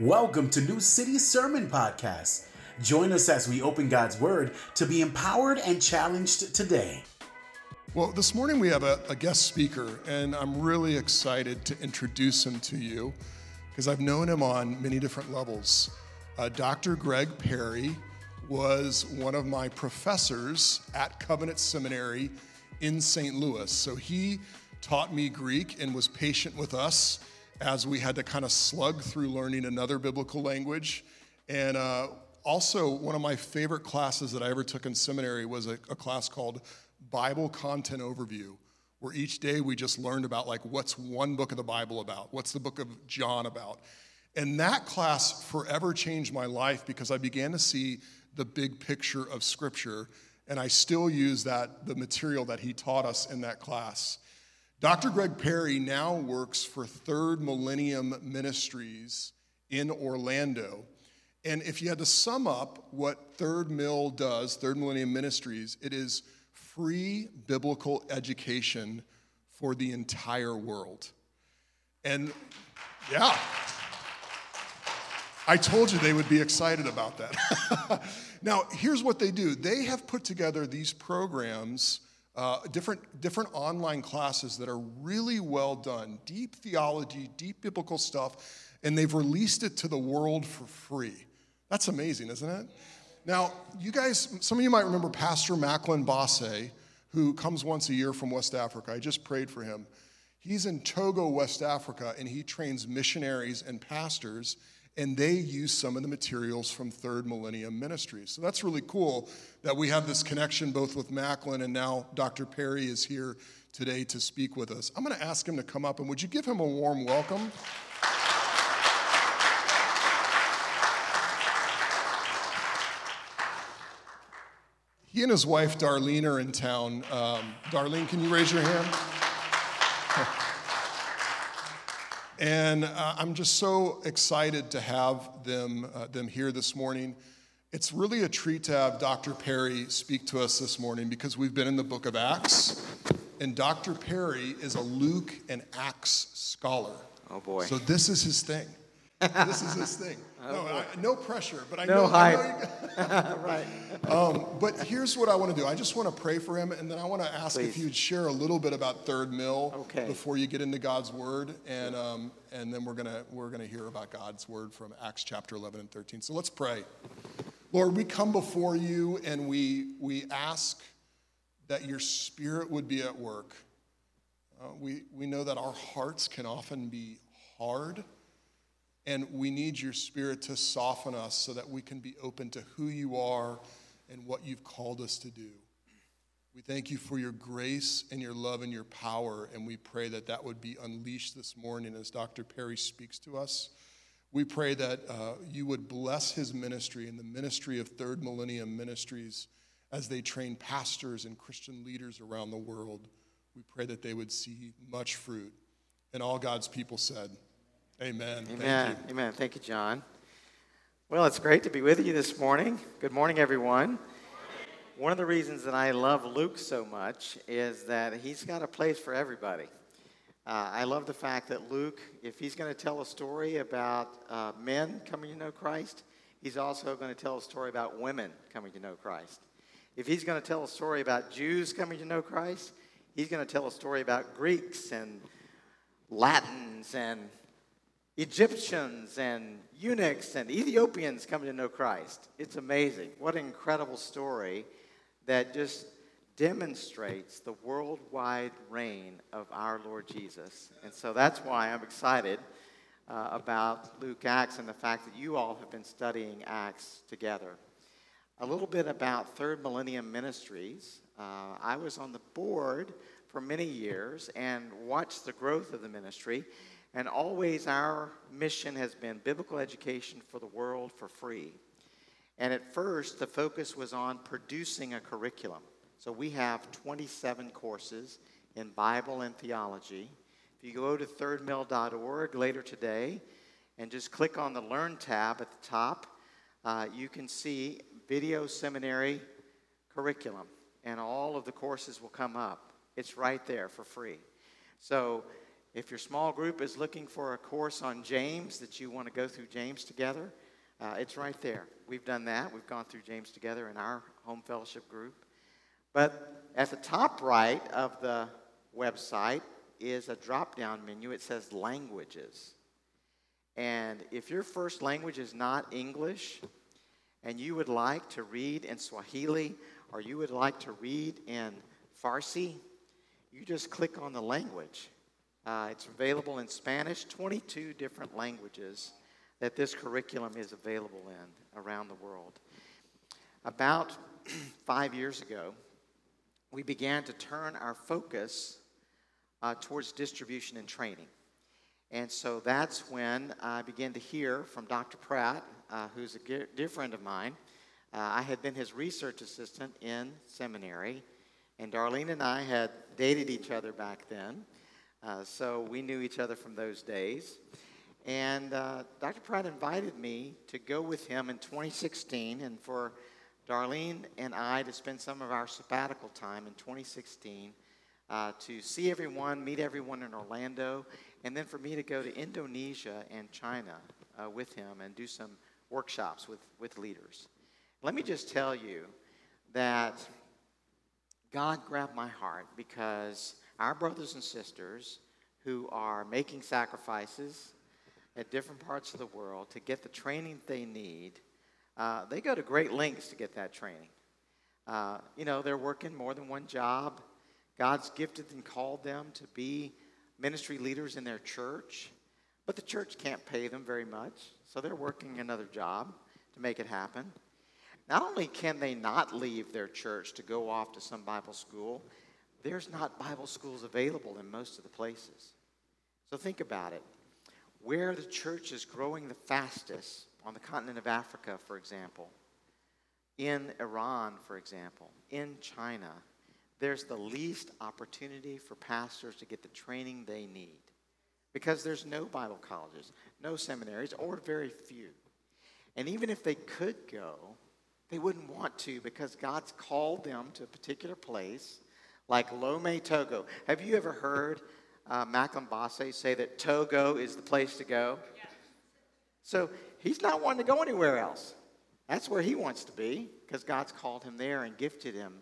Welcome to New City Sermon Podcast. Join us as we open God's Word to be empowered and challenged today. Well, this morning we have a, a, guest speaker, and I'm really excited to introduce him to you because I've known him on many different levels. Uh, Dr. Greg Perry was one of my professors at Covenant Seminary in St. Louis. So he taught me Greek and was patient with us as we had to kind of slug through learning another biblical language. And uh, also, one of my favorite classes that I ever took in seminary was a, a class called Bible Content Overview, where each day we just learned about like what's one book of the Bible about, what's the book of John about. And that class forever changed my life because I began to see the big picture of Scripture, and I still use that the material that he taught us in that class. Dr. Greg Perry now works for Third Millennium Ministries in Orlando. And if you had to sum up what Third Mill does, Third Millennium Ministries, it is free biblical education for the entire world. And yeah, I told you they would be excited about that. now, here's what they do they have put together these programs uh, different, different online classes that are really well done, deep theology, deep biblical stuff, and they've released it to the world for free. That's amazing, isn't it? Now, you guys, some of you might remember Pastor Macklin Basse, who comes once a year from West Africa. I just prayed for him. He's in Togo, West Africa, and he trains missionaries and pastors and they use some of the materials from Third Millennium Ministries. So that's really cool that we have this connection both with Macklin and now Dr. Perry is here today to speak with us. I'm going to ask him to come up, and would you give him a warm welcome? He and his wife Darlene are in town. Um, Darlene, can you raise your hand? And uh, I'm just so excited to have them, uh, them here this morning. It's really a treat to have Dr. Perry speak to us this morning because we've been in the book of Acts, and Dr. Perry is a Luke and Acts scholar. Oh boy. So this is his thing. this is his thing. No, I, no pressure, but I no know. Hype. I know right. Um, but here's what I want to do. I just want to pray for him, and then I want to ask Please. if you'd share a little bit about Third Mill okay. before you get into God's Word, and um, and then we're gonna we're gonna hear about God's Word from Acts chapter 11 and 13. So let's pray. Lord, we come before you, and we we ask that your Spirit would be at work. Uh, we we know that our hearts can often be hard. And we need your spirit to soften us so that we can be open to who you are and what you've called us to do. We thank you for your grace and your love and your power, and we pray that that would be unleashed this morning as Dr. Perry speaks to us. We pray that uh, you would bless his ministry and the ministry of Third Millennium Ministries as they train pastors and Christian leaders around the world. We pray that they would see much fruit. And all God's people said, Amen. Amen. Thank Amen. Thank you, John. Well, it's great to be with you this morning. Good morning, everyone. One of the reasons that I love Luke so much is that he's got a place for everybody. Uh, I love the fact that Luke, if he's going to tell a story about uh, men coming to know Christ, he's also going to tell a story about women coming to know Christ. If he's going to tell a story about Jews coming to know Christ, he's going to tell a story about Greeks and Latins and Egyptians and eunuchs and Ethiopians coming to know Christ. It's amazing. What an incredible story that just demonstrates the worldwide reign of our Lord Jesus. And so that's why I'm excited uh, about Luke Acts and the fact that you all have been studying Acts together. A little bit about Third Millennium Ministries. Uh, I was on the board for many years and watched the growth of the ministry. And always our mission has been biblical education for the world for free. And at first, the focus was on producing a curriculum. So we have 27 courses in Bible and theology. If you go to thirdmill.org later today and just click on the Learn tab at the top, uh, you can see video seminary curriculum, and all of the courses will come up. It's right there for free. So If your small group is looking for a course on James that you want to go through James together, uh, it's right there. We've done that. We've gone through James together in our home fellowship group. But at the top right of the website is a drop down menu. It says languages. And if your first language is not English and you would like to read in Swahili or you would like to read in Farsi, you just click on the language. Uh, it's available in Spanish, 22 different languages that this curriculum is available in around the world. About five years ago, we began to turn our focus uh, towards distribution and training. And so that's when I began to hear from Dr. Pratt, uh, who's a dear friend of mine. Uh, I had been his research assistant in seminary, and Darlene and I had dated each other back then. Uh, so we knew each other from those days. And uh, Dr. Pratt invited me to go with him in 2016 and for Darlene and I to spend some of our sabbatical time in 2016 uh, to see everyone, meet everyone in Orlando, and then for me to go to Indonesia and China uh, with him and do some workshops with, with leaders. Let me just tell you that God grabbed my heart because our brothers and sisters who are making sacrifices at different parts of the world to get the training they need, uh, they go to great lengths to get that training. Uh, you know, they're working more than one job. God's gifted and called them to be ministry leaders in their church, but the church can't pay them very much, so they're working another job to make it happen. Not only can they not leave their church to go off to some Bible school, there's not Bible schools available in most of the places. So think about it. Where the church is growing the fastest, on the continent of Africa, for example, in Iran, for example, in China, there's the least opportunity for pastors to get the training they need because there's no Bible colleges, no seminaries, or very few. And even if they could go, they wouldn't want to because God's called them to a particular place like Lome, Togo. Have you ever heard uh, say that Togo is the place to go? So he's not wanting to go anywhere else. That's where he wants to be because God's called him there and gifted him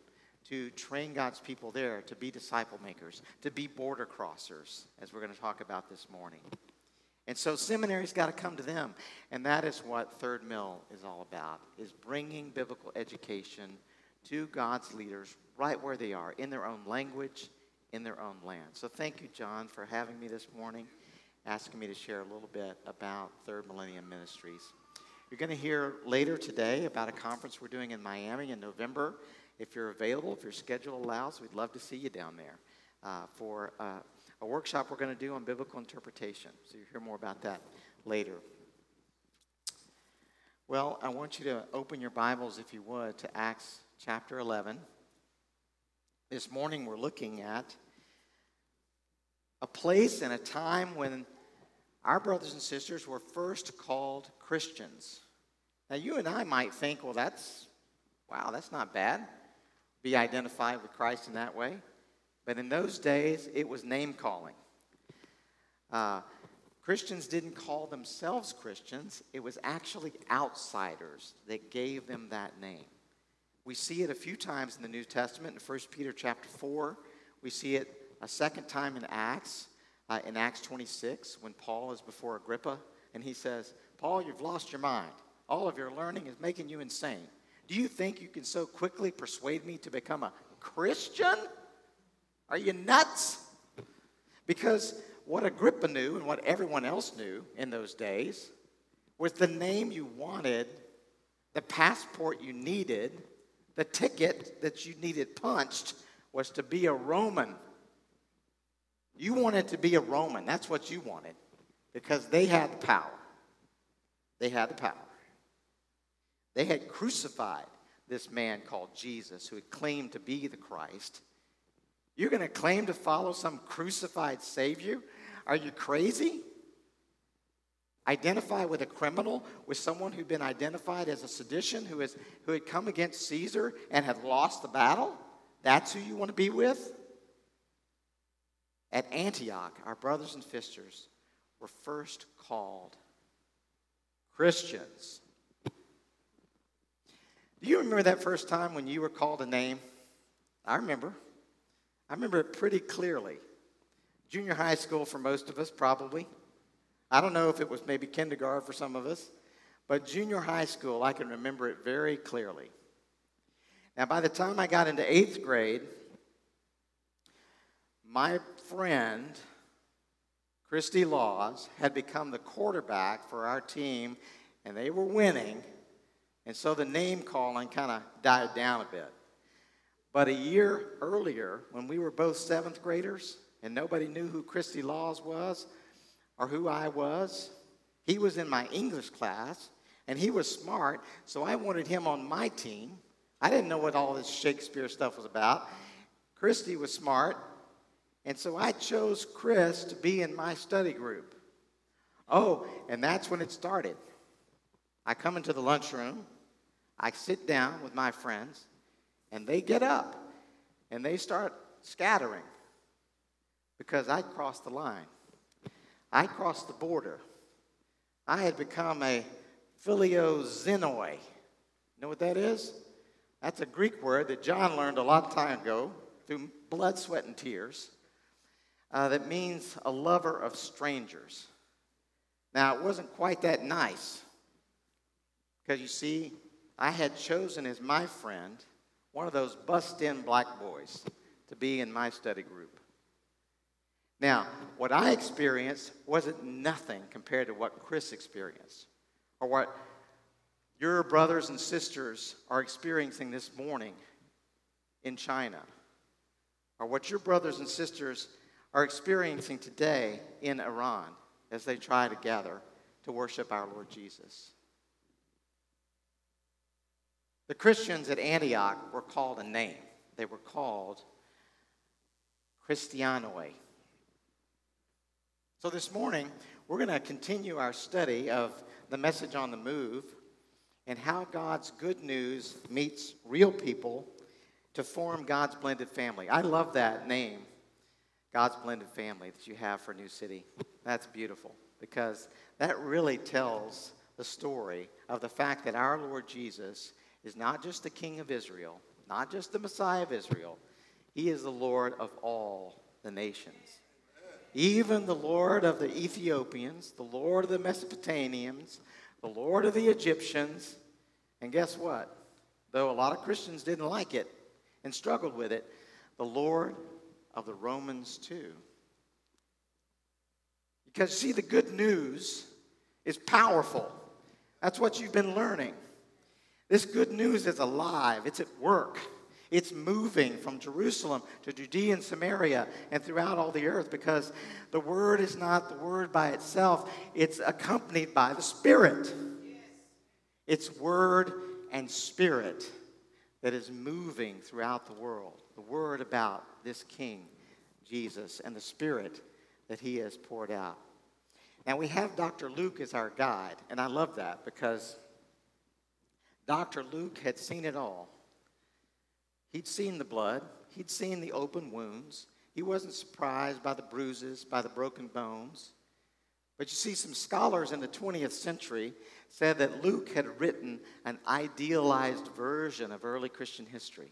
to train God's people there to be disciple makers, to be border crossers, as we're going to talk about this morning. And so seminary's got to come to them. And that is what Third Mill is all about, is bringing biblical education to God's leaders right where they are, in their own language, in their own land. So thank you, John, for having me this morning, asking me to share a little bit about Third Millennium Ministries. You're going to hear later today about a conference we're doing in Miami in November. If you're available, if your schedule allows, we'd love to see you down there uh, for uh, a workshop we're going to do on biblical interpretation. So you'll hear more about that later. Well, I want you to open your Bibles, if you would, to Acts chapter 11. This morning we're looking at a place and a time when our brothers and sisters were first called Christians. Now, you and I might think, well, that's, wow, that's not bad be identified with Christ in that way. But in those days, it was name calling. Uh, Christians didn't call themselves Christians, it was actually outsiders that gave them that name. We see it a few times in the New Testament in 1 Peter chapter 4. We see it a second time in Acts, uh, in Acts 26, when Paul is before Agrippa, and he says, Paul, you've lost your mind. All of your learning is making you insane. Do you think you can so quickly persuade me to become a Christian? Are you nuts? Because what Agrippa knew and what everyone else knew in those days was the name you wanted, the passport you needed, the ticket that you needed punched was to be a Roman. You wanted to be a Roman. That's what you wanted because they had the power. They had the power. They had crucified this man called Jesus who had claimed to be the Christ. You're going to claim to follow some crucified Savior? Are you crazy? Identify with a criminal, with someone who'd been identified as a sedition, who, has, who had come against Caesar and had lost the battle? That's who you want to be with? At Antioch, our brothers and sisters were first called Christians. Do you remember that first time when you were called a name? I remember. I remember it pretty clearly. Junior high school for most of us, probably. I don't know if it was maybe kindergarten for some of us, but junior high school, I can remember it very clearly. Now, by the time I got into eighth grade, my friend, Christy Laws, had become the quarterback for our team, and they were winning. And so the name calling kind of died down a bit. But a year earlier, when we were both seventh graders and nobody knew who Christy Laws was or who I was, he was in my English class and he was smart, so I wanted him on my team. I didn't know what all this Shakespeare stuff was about. Christy was smart, and so I chose Chris to be in my study group. Oh, and that's when it started. I come into the lunchroom, I sit down with my friends, and they get up and they start scattering because I crossed the line. I crossed the border. I had become a philoxenoi. Know what that is? That's a Greek word that John learned a lot of time ago through blood, sweat, and tears. Uh, that means a lover of strangers. Now, it wasn't quite that nice because you see, I had chosen as my friend one of those bust in black boys to be in my study group. Now, what I experienced wasn't nothing compared to what Chris experienced or what your brothers and sisters are experiencing this morning in China or what your brothers and sisters are experiencing today in Iran as they try to gather to worship our Lord Jesus. The Christians at Antioch were called a name. They were called Christianoi. So this morning, we're going to continue our study of the message on the move and how God's good news meets real people to form God's blended family. I love that name, God's blended family, that you have for New City. That's beautiful because that really tells the story of the fact that our Lord Jesus is not just the King of Israel, not just the Messiah of Israel, he is the Lord of all the nations. Even the Lord of the Ethiopians, the Lord of the Mesopotamians, the Lord of the Egyptians. And guess what? Though a lot of Christians didn't like it and struggled with it, the Lord of the Romans too. Because, see, the good news is powerful. That's what you've been learning. This good news is alive, it's at work. It's moving from Jerusalem to Judea and Samaria and throughout all the earth because the word is not the word by itself, it's accompanied by the Spirit. It's word and spirit that is moving throughout the world. The word about this King, Jesus, and the Spirit that he has poured out. Now we have Dr. Luke as our guide, and I love that because Dr. Luke had seen it all. He'd seen the blood, he'd seen the open wounds. He wasn't surprised by the bruises, by the broken bones. But you see, some scholars in the 20th century said that Luke had written an idealized version of early Christian history.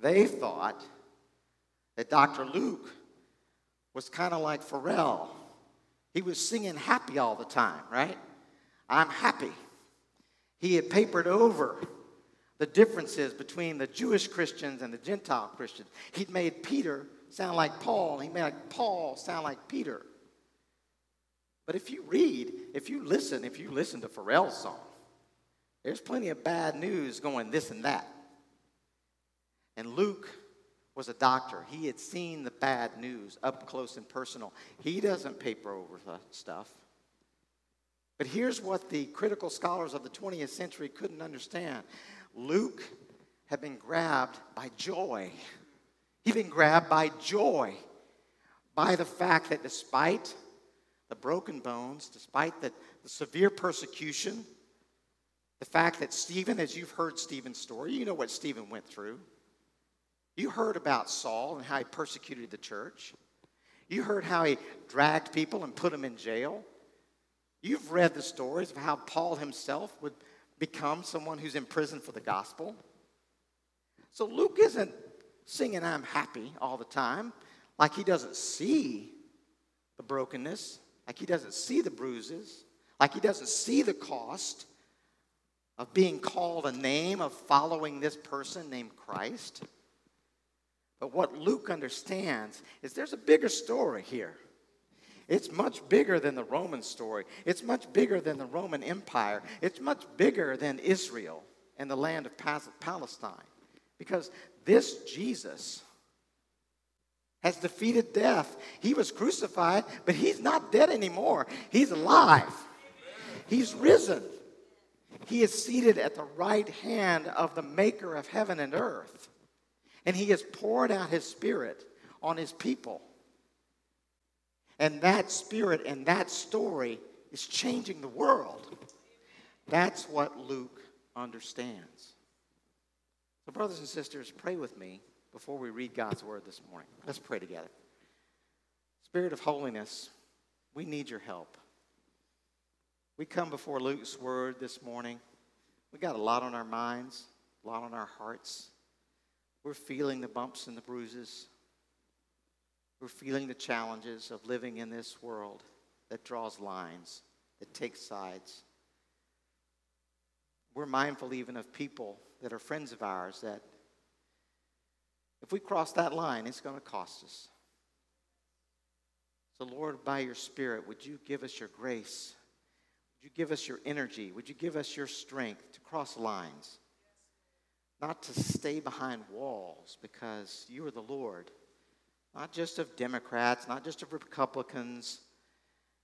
They thought that Dr. Luke was kind of like Pharrell. He was singing happy all the time, right? I'm happy. He had papered over the differences between the Jewish Christians and the Gentile Christians. He'd made Peter sound like Paul, he made Paul sound like Peter. But if you read, if you listen, if you listen to Pharrell's song, there's plenty of bad news going this and that. And Luke was a doctor. He had seen the bad news up close and personal. He doesn't paper over stuff. But here's what the critical scholars of the 20th century couldn't understand Luke had been grabbed by joy. He'd been grabbed by joy, by the fact that despite the broken bones, despite the, the severe persecution, the fact that Stephen, as you've heard Stephen's story, you know what Stephen went through. You heard about Saul and how he persecuted the church. You heard how he dragged people and put them in jail. You've read the stories of how Paul himself would become someone who's in prison for the gospel. So Luke isn't singing I'm happy all the time, like he doesn't see the brokenness, like he doesn't see the bruises, like he doesn't see the cost of being called a name, of following this person named Christ. But what Luke understands is there's a bigger story here. It's much bigger than the Roman story. It's much bigger than the Roman Empire. It's much bigger than Israel and the land of Palestine. Because this Jesus has defeated death. He was crucified, but he's not dead anymore. He's alive. He's risen. He is seated at the right hand of the maker of heaven and earth. And he has poured out his spirit on his people. And that spirit and that story is changing the world. That's what Luke understands. So, brothers and sisters, pray with me before we read God's word this morning. Let's pray together. Spirit of holiness, we need your help. We come before Luke's word this morning. We got a lot on our minds, a lot on our hearts. We're feeling the bumps and the bruises. We're feeling the challenges of living in this world that draws lines, that takes sides. We're mindful even of people that are friends of ours that if we cross that line, it's going to cost us. So, Lord, by your Spirit, would you give us your grace? Would you give us your energy? Would you give us your strength to cross lines? not to stay behind walls because you are the Lord, not just of Democrats, not just of Republicans.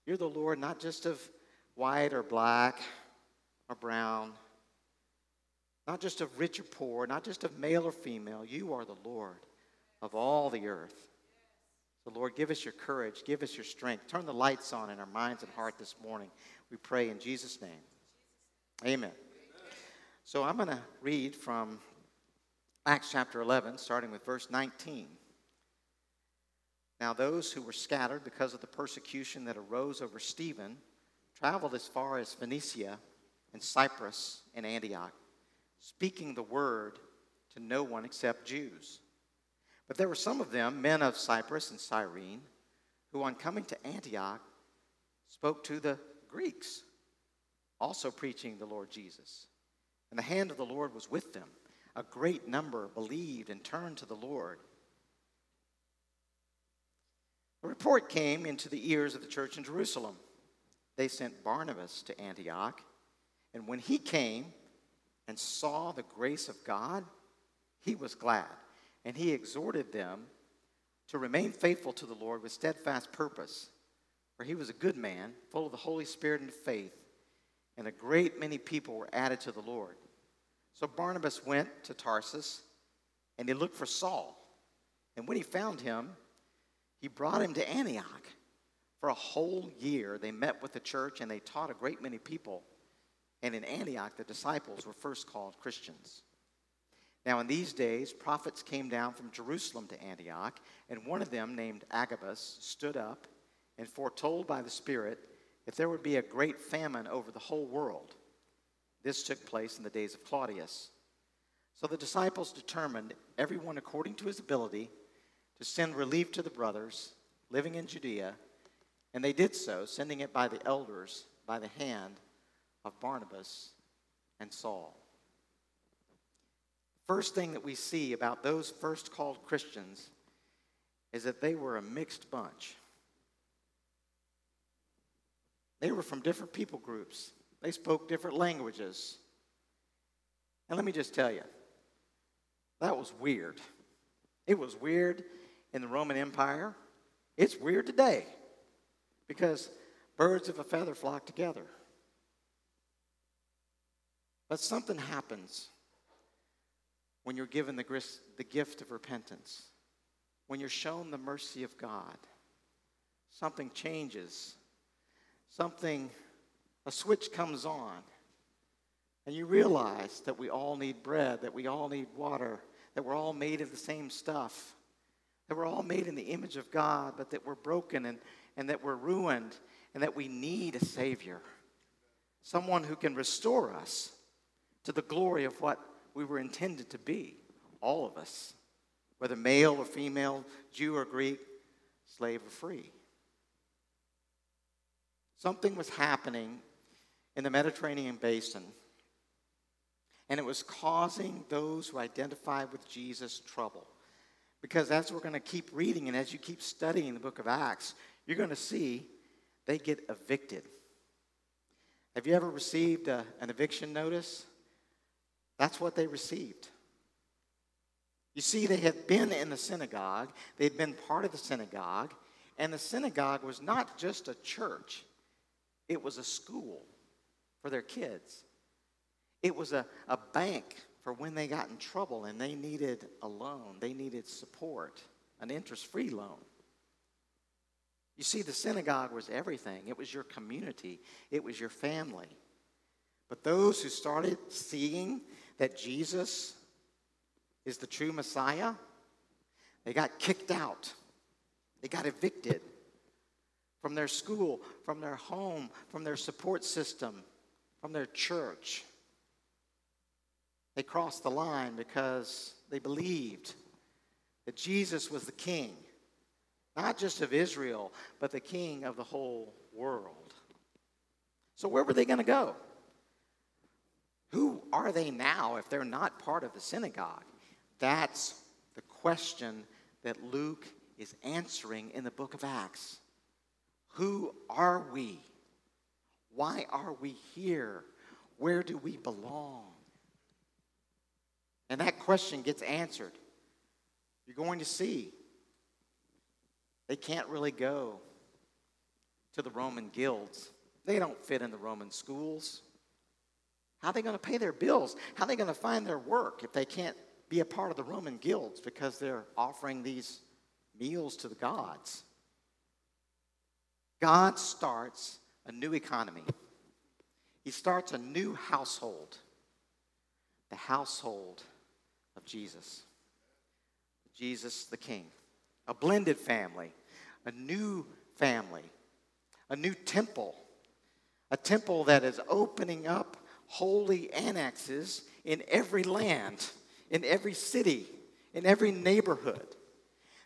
You're the Lord not just of white or black or brown, not just of rich or poor, not just of male or female. You are the Lord of all the earth. So, Lord, give us your courage, give us your strength. Turn the lights on in our minds and heart this morning. We pray in Jesus' name. Amen. So I'm going to read from Acts chapter 11, starting with verse 19. Now, those who were scattered because of the persecution that arose over Stephen traveled as far as Phoenicia and Cyprus and Antioch, speaking the word to no one except Jews. But there were some of them, men of Cyprus and Cyrene, who on coming to Antioch spoke to the Greeks, also preaching the Lord Jesus. And the hand of the Lord was with them. A great number believed and turned to the Lord. A report came into the ears of the church in Jerusalem. They sent Barnabas to Antioch, and when he came and saw the grace of God, he was glad, and he exhorted them to remain faithful to the Lord with steadfast purpose. For he was a good man, full of the Holy Spirit and faith, and a great many people were added to the Lord. So Barnabas went to Tarsus and he looked for Saul. And when he found him, he brought him to Antioch. For a whole year, they met with the church and they taught a great many people. And in Antioch, the disciples were first called Christians. Now, in these days, prophets came down from Jerusalem to Antioch, and one of them, named Agabus, stood up and foretold by the Spirit that there would be a great famine over the whole world. This took place in the days of Claudius. So the disciples determined, everyone according to his ability, to send relief to the brothers living in Judea, and they did so, sending it by the elders by the hand of Barnabas and Saul. First thing that we see about those first called Christians is that they were a mixed bunch. They were from different people groups. They spoke different languages. And let me just tell you, that was weird. It was weird in the Roman Empire. It's weird today because birds of a feather flock together. But something happens when you're given the, the gift of repentance, when you're shown the mercy of God. Something changes. Something a switch comes on, and you realize that we all need bread, that we all need water, that we're all made of the same stuff, that we're all made in the image of God, but that we're broken and, and that we're ruined and that we need a Savior. Someone who can restore us to the glory of what we were intended to be, all of us, whether male or female, Jew or Greek, slave or free. Something was happening in the Mediterranean basin, and it was causing those who identified with Jesus trouble. Because as we're going to keep reading and as you keep studying the book of Acts, you're going to see they get evicted. Have you ever received a, an eviction notice? That's what they received. You see, they had been in the synagogue, they'd been part of the synagogue, and the synagogue was not just a church, it was a school for their kids. It was a, a bank for when they got in trouble and they needed a loan, they needed support, an interest free loan. You see, the synagogue was everything. It was your community, it was your family. But those who started seeing that Jesus is the true Messiah, they got kicked out. They got evicted from their school, from their home, from their support system, from their church. They crossed the line because they believed that Jesus was the king not just of Israel, but the king of the whole world. So, where were they going to go? Who are they now if they're not part of the synagogue? That's the question that Luke is answering in the book of Acts. Who are we? Why are we here? Where do we belong? And that question gets answered. You're going to see they can't really go to the Roman guilds. They don't fit in the Roman schools. How are they going to pay their bills? How are they going to find their work if they can't be a part of the Roman guilds because they're offering these meals to the gods? God starts a new economy. He starts a new household, the household of Jesus. Jesus the King, a blended family a new family, a new temple, a temple that is opening up holy annexes in every land, in every city, in every neighborhood.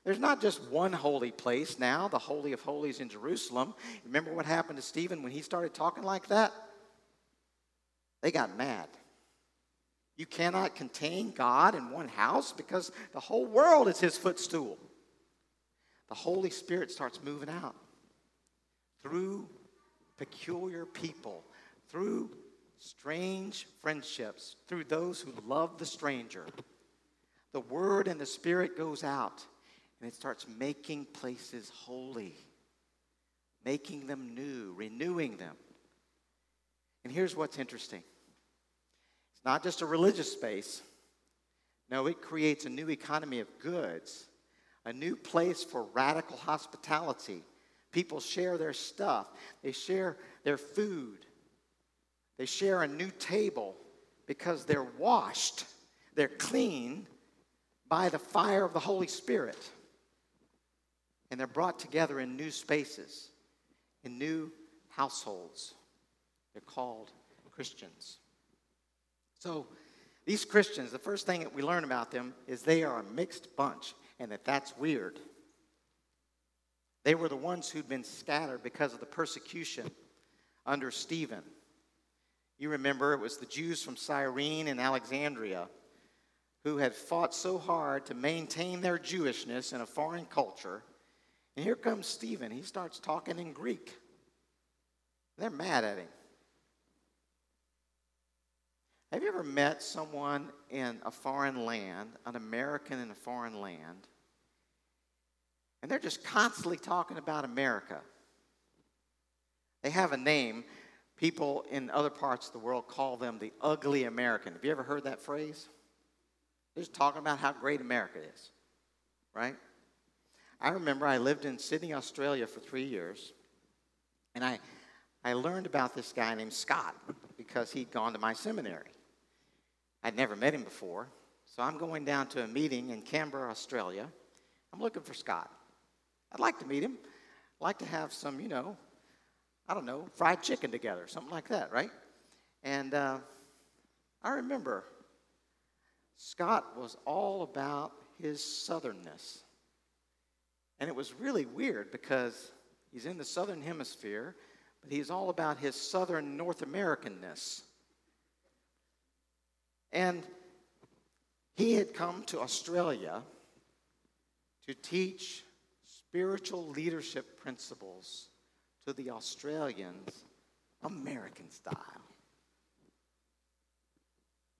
There's not just one holy place now, the Holy of Holies in Jerusalem. Remember what happened to Stephen when he started talking like that? They got mad. You cannot contain God in one house because the whole world is his footstool the Holy Spirit starts moving out through peculiar people, through strange friendships, through those who love the stranger. The Word and the Spirit goes out and it starts making places holy, making them new, renewing them. And here's what's interesting not just a religious space, no, it creates a new economy of goods a new place for radical hospitality. People share their stuff, they share their food, they share a new table because they're washed, they're clean by the fire of the Holy Spirit. And they're brought together in new spaces, in new households. They're called Christians. So, these Christians, the first thing that we learn about them is they are a mixed bunch and that that's weird. They were the ones who'd been scattered because of the persecution under Stephen. You remember it was the Jews from Cyrene and Alexandria who had fought so hard to maintain their Jewishness in a foreign culture. And here comes Stephen. He starts talking in Greek. They're mad at him. Have you ever met someone in a foreign land, an American in a foreign land, and they're just constantly talking about America? They have a name. People in other parts of the world call them the ugly American. Have you ever heard that phrase? They're just talking about how great America is, right? I remember I lived in Sydney, Australia for three years, and I, I learned about this guy named Scott because he'd gone to my seminary. I'd never met him before. So I'm going down to a meeting in Canberra, Australia, I'm looking for Scott. I'd like to meet him. I'd like to have some, you know, I don't know, fried chicken together, something like that, right? And uh, I remember Scott was all about his southernness. And it was really weird because he's in the southern hemisphere, but he's all about his southern North Americanness. And he had come to Australia to teach spiritual leadership principles to the Australians American style.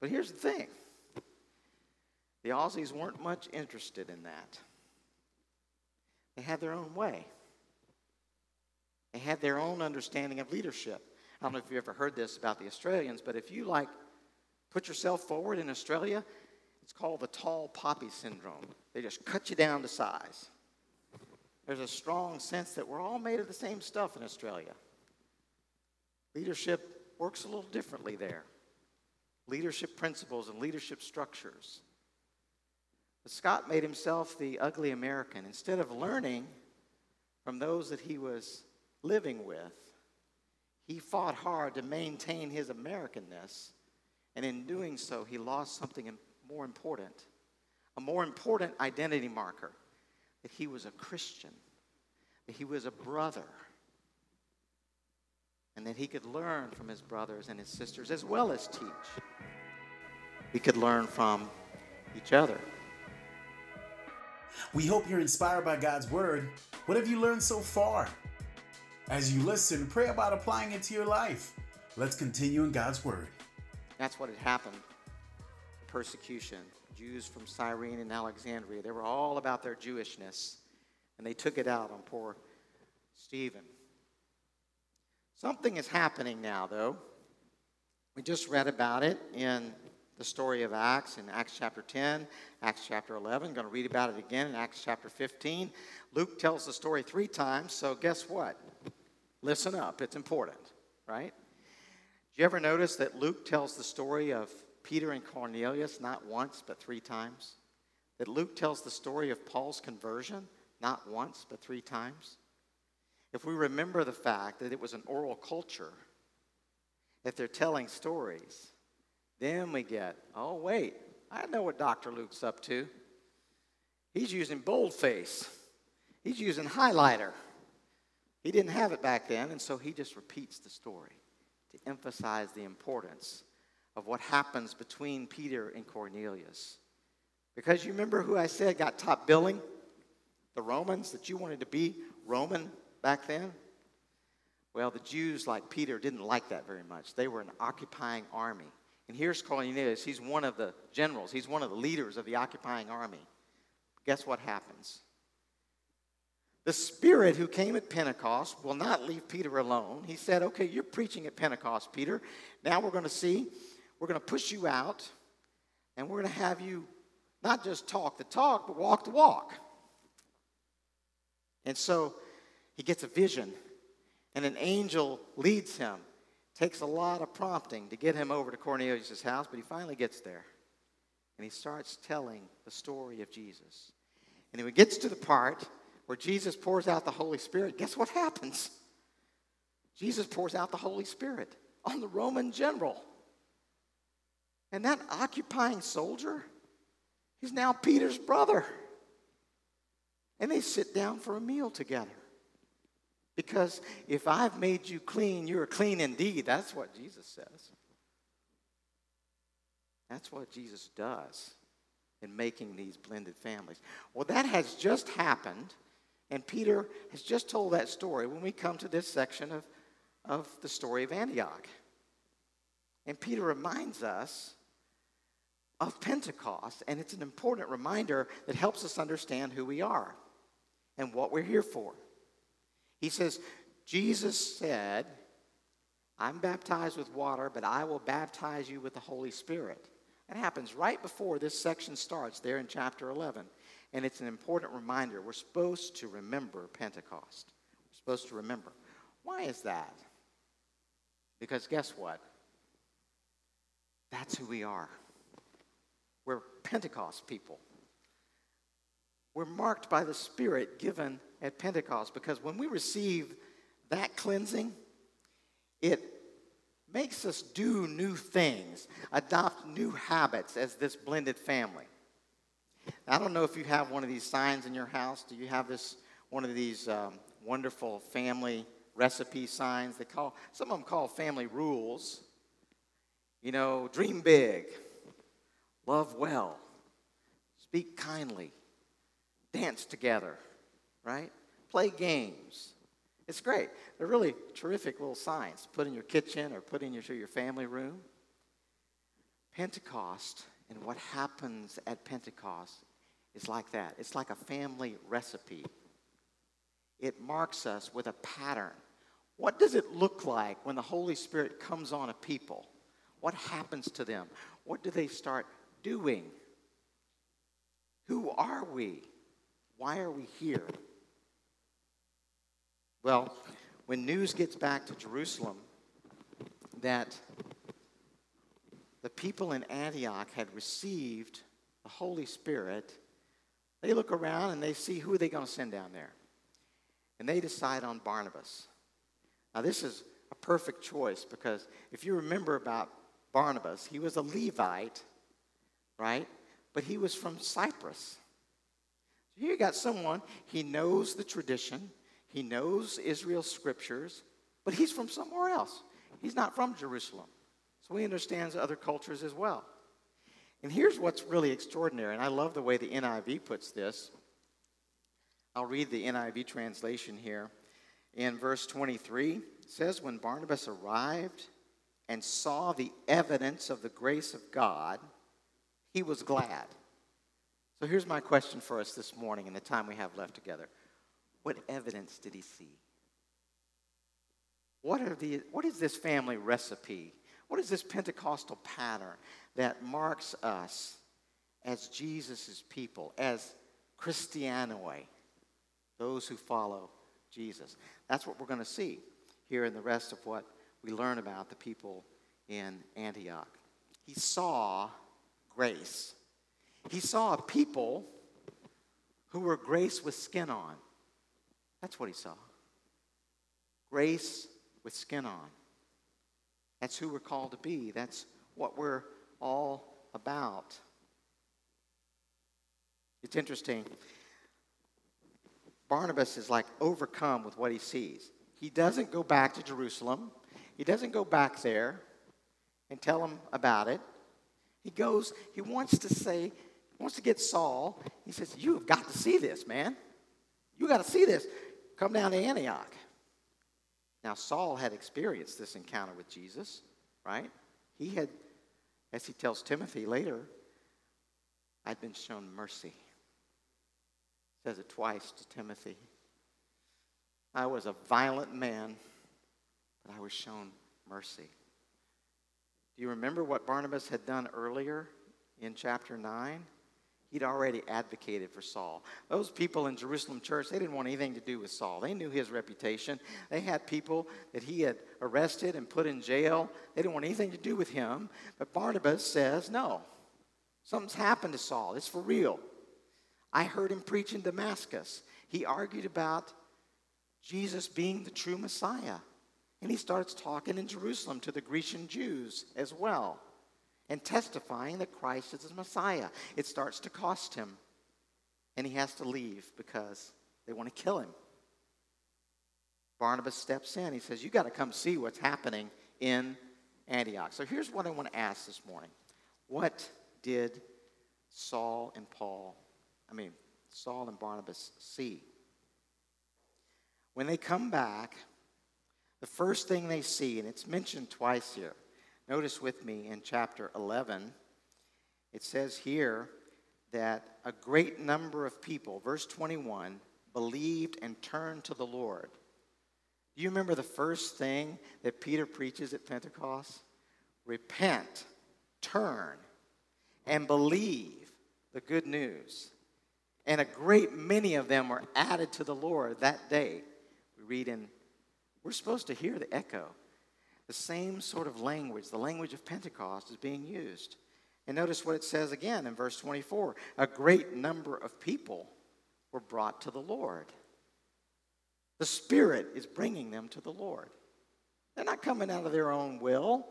But here's the thing the Aussies weren't much interested in that. They had their own way, they had their own understanding of leadership. I don't know if you've ever heard this about the Australians, but if you like put yourself forward in Australia, it's called the tall poppy syndrome. They just cut you down to size. There's a strong sense that we're all made of the same stuff in Australia. Leadership works a little differently there. Leadership principles and leadership structures. But Scott made himself the ugly American. Instead of learning from those that he was living with, he fought hard to maintain his Americanness. And in doing so, he lost something more important a more important identity marker that he was a Christian, that he was a brother, and that he could learn from his brothers and his sisters as well as teach. We could learn from each other. We hope you're inspired by God's word. What have you learned so far? As you listen, pray about applying it to your life. Let's continue in God's word. That's what had happened persecution. Jews from Cyrene and Alexandria, they were all about their Jewishness, and they took it out on poor Stephen. Something is happening now, though. We just read about it in the story of Acts in Acts chapter 10, Acts chapter 11. I'm going to read about it again in Acts chapter 15. Luke tells the story three times, so guess what? Listen up, it's important, right? Do you ever notice that Luke tells the story of Peter and Cornelius not once, but three times? That Luke tells the story of Paul's conversion not once, but three times? If we remember the fact that it was an oral culture, if they're telling stories, then we get, oh, wait, I know what Dr. Luke's up to. He's using boldface, he's using highlighter. He didn't have it back then, and so he just repeats the story to emphasize the importance of what happens between Peter and Cornelius. Because you remember who I said got top billing? The Romans, that you wanted to be Roman back then? Well, the Jews, like Peter, didn't like that very much. They were an occupying army. And here's Cornelius. He's one of the generals, he's one of the leaders of the occupying army. Guess what happens? The Spirit who came at Pentecost will not leave Peter alone. He said, Okay, you're preaching at Pentecost, Peter. Now we're going to see, we're going to push you out, and we're going to have you not just talk the talk, but walk the walk. And so he gets a vision, and an angel leads him Takes a lot of prompting to get him over to Cornelius' house, but he finally gets there. And he starts telling the story of Jesus. And he gets to the part where Jesus pours out the Holy Spirit, guess what happens? Jesus pours out the Holy Spirit on the Roman general. And that occupying soldier is now Peter's brother. And they sit down for a meal together. Because if I've made you clean, you're clean indeed. That's what Jesus says. That's what Jesus does in making these blended families. Well, that has just happened, and Peter has just told that story when we come to this section of, of the story of Antioch. And Peter reminds us of Pentecost, and it's an important reminder that helps us understand who we are and what we're here for. He says, Jesus said, I'm baptized with water, but I will baptize you with the Holy Spirit. That happens right before this section starts, there in chapter 11. And it's an important reminder. We're supposed to remember Pentecost. We're supposed to remember. Why is that? Because guess what? That's who we are. We're Pentecost people. we're marked by the Spirit given at Pentecost because when we receive that cleansing, it makes us do new things, adopt new habits as this blended family. I don't know if you have one of these signs in your house. Do you have this one of these um, wonderful family recipe signs? They call some of them call family rules. You know, dream big, love well, speak kindly, dance together, right? Play games. It's great. They're really terrific little signs. Put in your kitchen or put in your, your family room. Pentecost and what happens at Pentecost is like that. It's like a family recipe. It marks us with a pattern. What does it look like when the Holy Spirit comes on a people? What happens to them? What do they start doing? Who are we? Why are we here? Well, when news gets back to Jerusalem that the people in Antioch had received the Holy Spirit, they look around and they see who are they going to send down there. And they decide on Barnabas. Now, this is a perfect choice because if you remember about Barnabas, he was a Levite, right? But he was from Cyprus. So here you got someone, he knows the tradition, he knows Israel's scriptures, but he's from somewhere else. He's not from Jerusalem. So he understands other cultures as well. And here's what's really extraordinary, and I love the way the NIV puts this. I'll read the NIV translation here. In verse 23, it says, When Barnabas arrived and saw the evidence of the grace of God, he was glad. So here's my question for us this morning in the time we have left together. What evidence did he see? What, are the, what is this family recipe? What is this Pentecostal pattern that marks us as Jesus' people, as Christianoi, those who follow Jesus? That's what we're going to see here in the rest of what we learn about the people in Antioch. He saw grace. He saw a people who were grace with skin on. That's what he saw. Grace with skin on. That's who we're called to be. That's what we're all about. It's interesting. Barnabas is like overcome with what he sees. He doesn't go back to Jerusalem, he doesn't go back there and tell them about it. He goes, he wants to say, wants to get Saul. He says, You have got to see this, man. You got to see this. Come down to Antioch. Now, Saul had experienced this encounter with Jesus, right? He had, as he tells Timothy later, I'd been shown mercy. Says it twice to Timothy. I was a violent man, but I was shown mercy. Do you remember what Barnabas had done earlier in chapter 9? He'd already advocated for Saul. Those people in Jerusalem church, they didn't want anything to do with Saul. They knew his reputation. They had people that he had arrested and put in jail. They didn't want anything to do with him. But Barnabas says, no, something's happened to Saul. It's for real. I heard him preach in Damascus. He argued about Jesus being the true Messiah. And he starts talking in Jerusalem to the Grecian Jews as well and testifying that Christ is the Messiah. It starts to cost him, and he has to leave because they want to kill him. Barnabas steps in. He says, You got to come see what's happening in Antioch. So here's what I want to ask this morning What did Saul and Paul, I mean, Saul and Barnabas see? When they come back, the first thing they see, and it's mentioned twice here, Notice with me in chapter 11, it says here that a great number of people, verse 21, believed and turned to the Lord. Do you remember the first thing that Peter preaches at Pentecost? Repent, turn, and believe the good news. And a great many of them were added to the Lord that day. We read in, we're supposed to hear the echo the same sort of language, the language of Pentecost, is being used. And notice what it says again in verse 24 a great number of people were brought to the Lord. The Spirit is bringing them to the Lord. They're not coming out of their own will,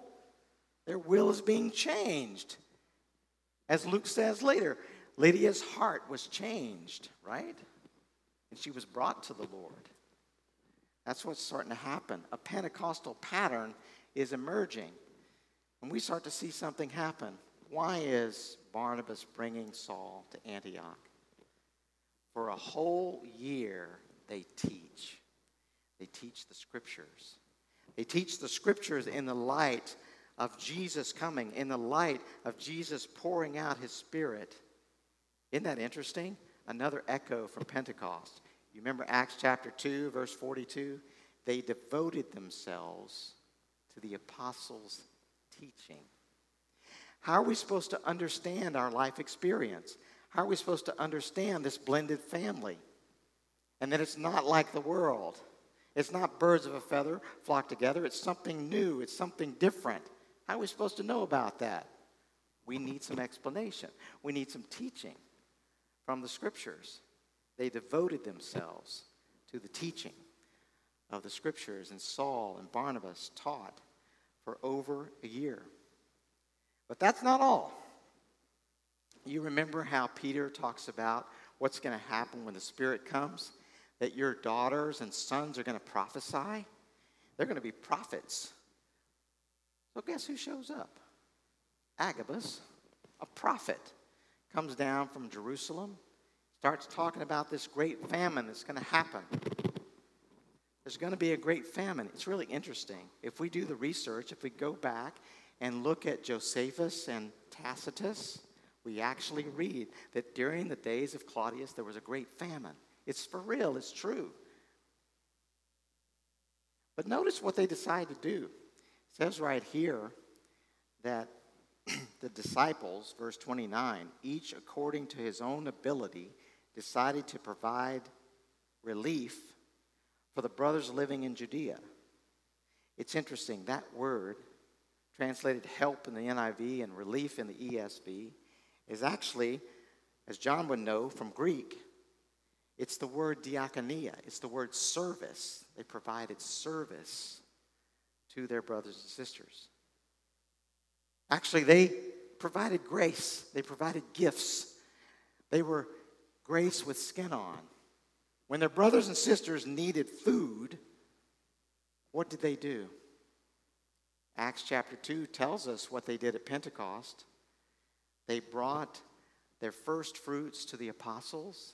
their will is being changed. As Luke says later, Lydia's heart was changed, right? And she was brought to the Lord. That's what's starting to happen. A Pentecostal pattern is emerging. And we start to see something happen. Why is Barnabas bringing Saul to Antioch? For a whole year, they teach. They teach the scriptures. They teach the scriptures in the light of Jesus coming, in the light of Jesus pouring out his spirit. Isn't that interesting? Another echo from Pentecost. You remember Acts chapter 2, verse 42? They devoted themselves to the apostles' teaching. How are we supposed to understand our life experience? How are we supposed to understand this blended family? And that it's not like the world. It's not birds of a feather flock together. It's something new. It's something different. How are we supposed to know about that? We need some explanation. We need some teaching from the scriptures. They devoted themselves to the teaching of the scriptures, and Saul and Barnabas taught for over a year. But that's not all. You remember how Peter talks about what's going to happen when the Spirit comes? That your daughters and sons are going to prophesy? They're going to be prophets. So, guess who shows up? Agabus, a prophet, comes down from Jerusalem, starts talking about this great famine that's going to happen. There's going to be a great famine. It's really interesting. If we do the research, if we go back and look at Josephus and Tacitus, we actually read that during the days of Claudius there was a great famine. It's for real, it's true. But notice what they decide to do It says right here that the disciples, verse 29, each according to his own ability, decided to provide relief for the brothers living in Judea. It's interesting, that word, translated help in the NIV and relief in the ESV, is actually, as John would know from Greek, it's the word diakonia, it's the word service. They provided service to their brothers and sisters. Actually, they provided grace, they provided gifts. They were grace with skin on. When their brothers and sisters needed food, what did they do? Acts chapter 2 tells us what they did at Pentecost. They brought their first fruits to the apostles.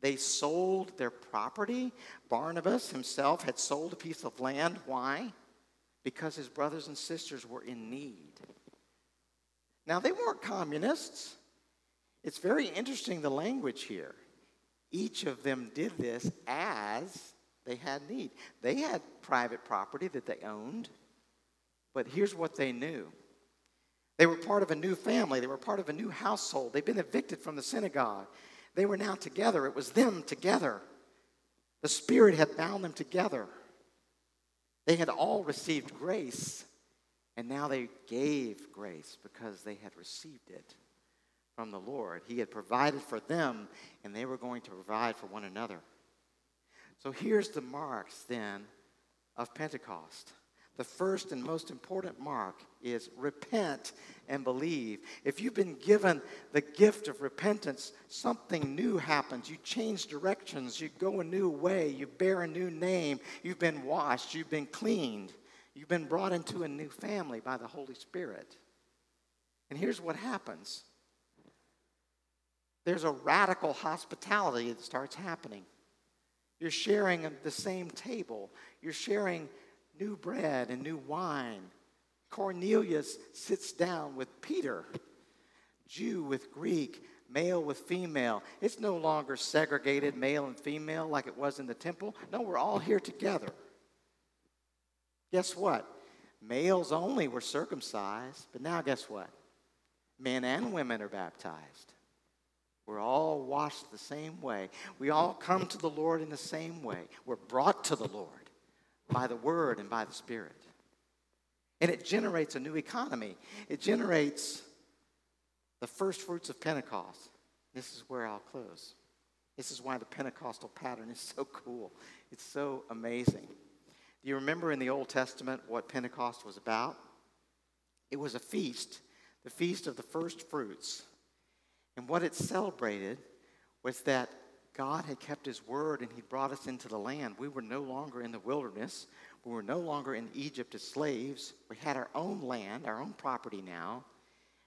They sold their property. Barnabas himself had sold a piece of land. Why? because his brothers and sisters were in need. Now, they weren't communists. It's very interesting the language here. Each of them did this as they had need. They had private property that they owned, but here's what they knew they were part of a new family, they were part of a new household. They'd been evicted from the synagogue. They were now together, it was them together. The Spirit had bound them together. They had all received grace, and now they gave grace because they had received it from the Lord. He had provided for them, and they were going to provide for one another. So here's the marks then of Pentecost. The first and most important mark is repent and believe. If you've been given the gift of repentance, something new happens. You change directions, you go a new way, you bear a new name, you've been washed, you've been cleaned, you've been brought into a new family by the Holy Spirit. And here's what happens there's a radical hospitality that starts happening. You're sharing the same table, you're sharing new bread and new wine. Cornelius sits down with Peter, Jew with Greek, male with female. It's no longer segregated male and female like it was in the temple. No, we're all here together. Guess what? Males only were circumcised, but now guess what? Men and women are baptized. We're all washed the same way. We all come to the Lord in the same way. We're brought to the Lord by the Word and by the Spirit. And it generates a new economy. It generates the first fruits of Pentecost. This is where I'll close. This is why the Pentecostal pattern is so cool. It's so amazing. Do you remember in the Old Testament what Pentecost was about? It was a feast, the feast of the first fruits. And what it celebrated was that God had kept his word and he brought us into the land. We were no longer in the wilderness. We were no longer in Egypt as slaves. We had our own land, our own property now,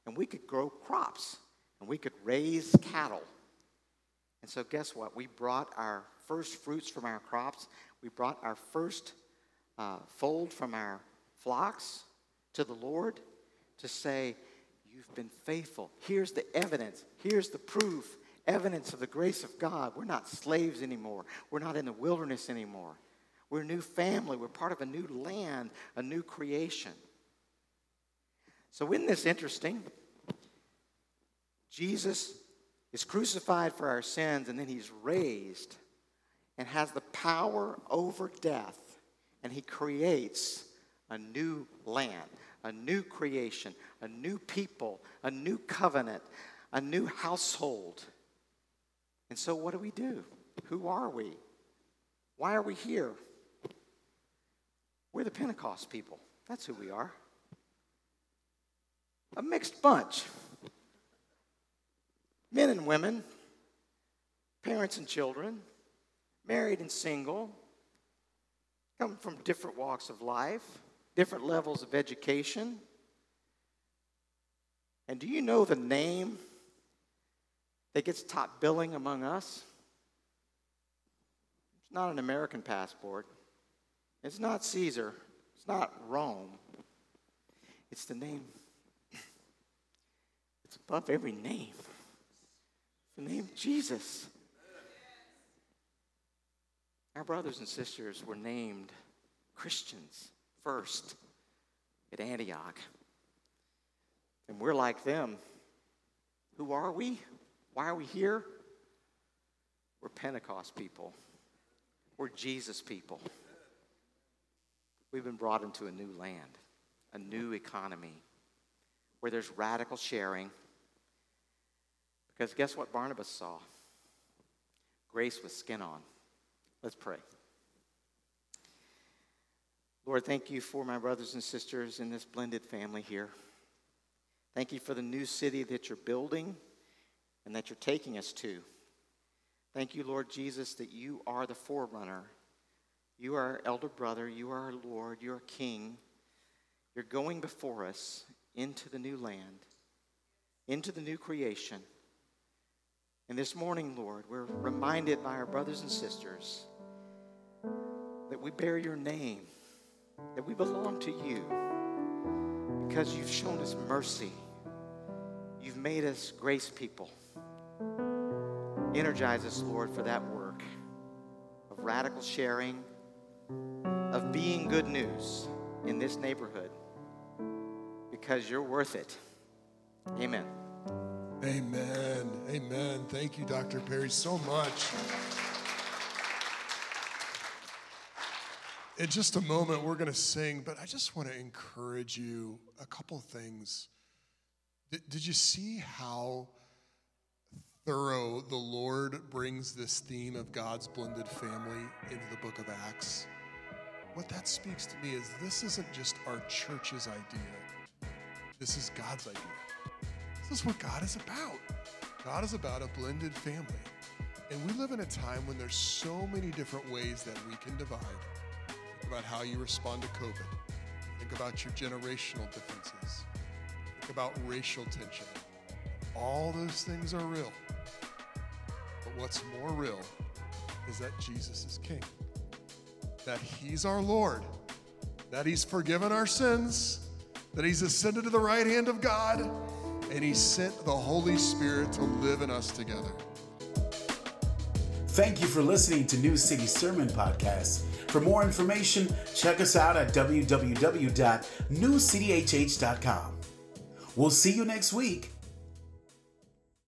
and we could grow crops and we could raise cattle. And so, guess what? We brought our first fruits from our crops, we brought our first uh, fold from our flocks to the Lord to say, You've been faithful. Here's the evidence, here's the proof evidence of the grace of God. We're not slaves anymore. We're not in the wilderness anymore. We're a new family. We're part of a new land, a new creation. So, isn't this interesting? Jesus is crucified for our sins, and then he's raised and has the power over death, and he creates a new land, a new creation, a new people, a new covenant, a new household. And so, what do we do? Who are we? Why are we here? We're the Pentecost people. That's who we are. A mixed bunch men and women, parents and children, married and single, come from different walks of life, different levels of education. And do you know the name that gets top billing among us? It's not an American passport. It's not Caesar. It's not Rome. It's the name. It's above every name. The name Jesus. Our brothers and sisters were named Christians first at Antioch. And we're like them. Who are we? Why are we here? We're Pentecost people. We're Jesus people. We've been brought into a new land, a new economy where there's radical sharing. Because guess what Barnabas saw? Grace with skin on. Let's pray. Lord, thank you for my brothers and sisters in this blended family here. Thank you for the new city that you're building and that you're taking us to. Thank you, Lord Jesus, that you are the forerunner. You are our elder brother. You are our Lord. You're a king. You're going before us into the new land, into the new creation. And this morning, Lord, we're reminded by our brothers and sisters that we bear your name, that we belong to you because you've shown us mercy. You've made us grace people. Energize us, Lord, for that work of radical sharing, of being good news in this neighborhood because you're worth it. Amen. Amen. Amen. Thank you, Dr. Perry, so much. In just a moment, we're going to sing, but I just want to encourage you a couple things. Did, did you see how thorough the Lord brings this theme of God's blended family into the book of Acts. What that speaks to me is this isn't just our church's idea, this is God's idea. This is what God is about. God is about a blended family. And we live in a time when there's so many different ways that we can divide. About how you respond to COVID. Think about your generational differences. Think about racial tension. All those things are real. But what's more real is that Jesus is King, that He's our Lord, that He's forgiven our sins, that He's ascended to the right hand of God, and He sent the Holy Spirit to live in us together. Thank you for listening to New City Sermon Podcast. For more information, check us out at www.newcityhh.com. We'll see you next week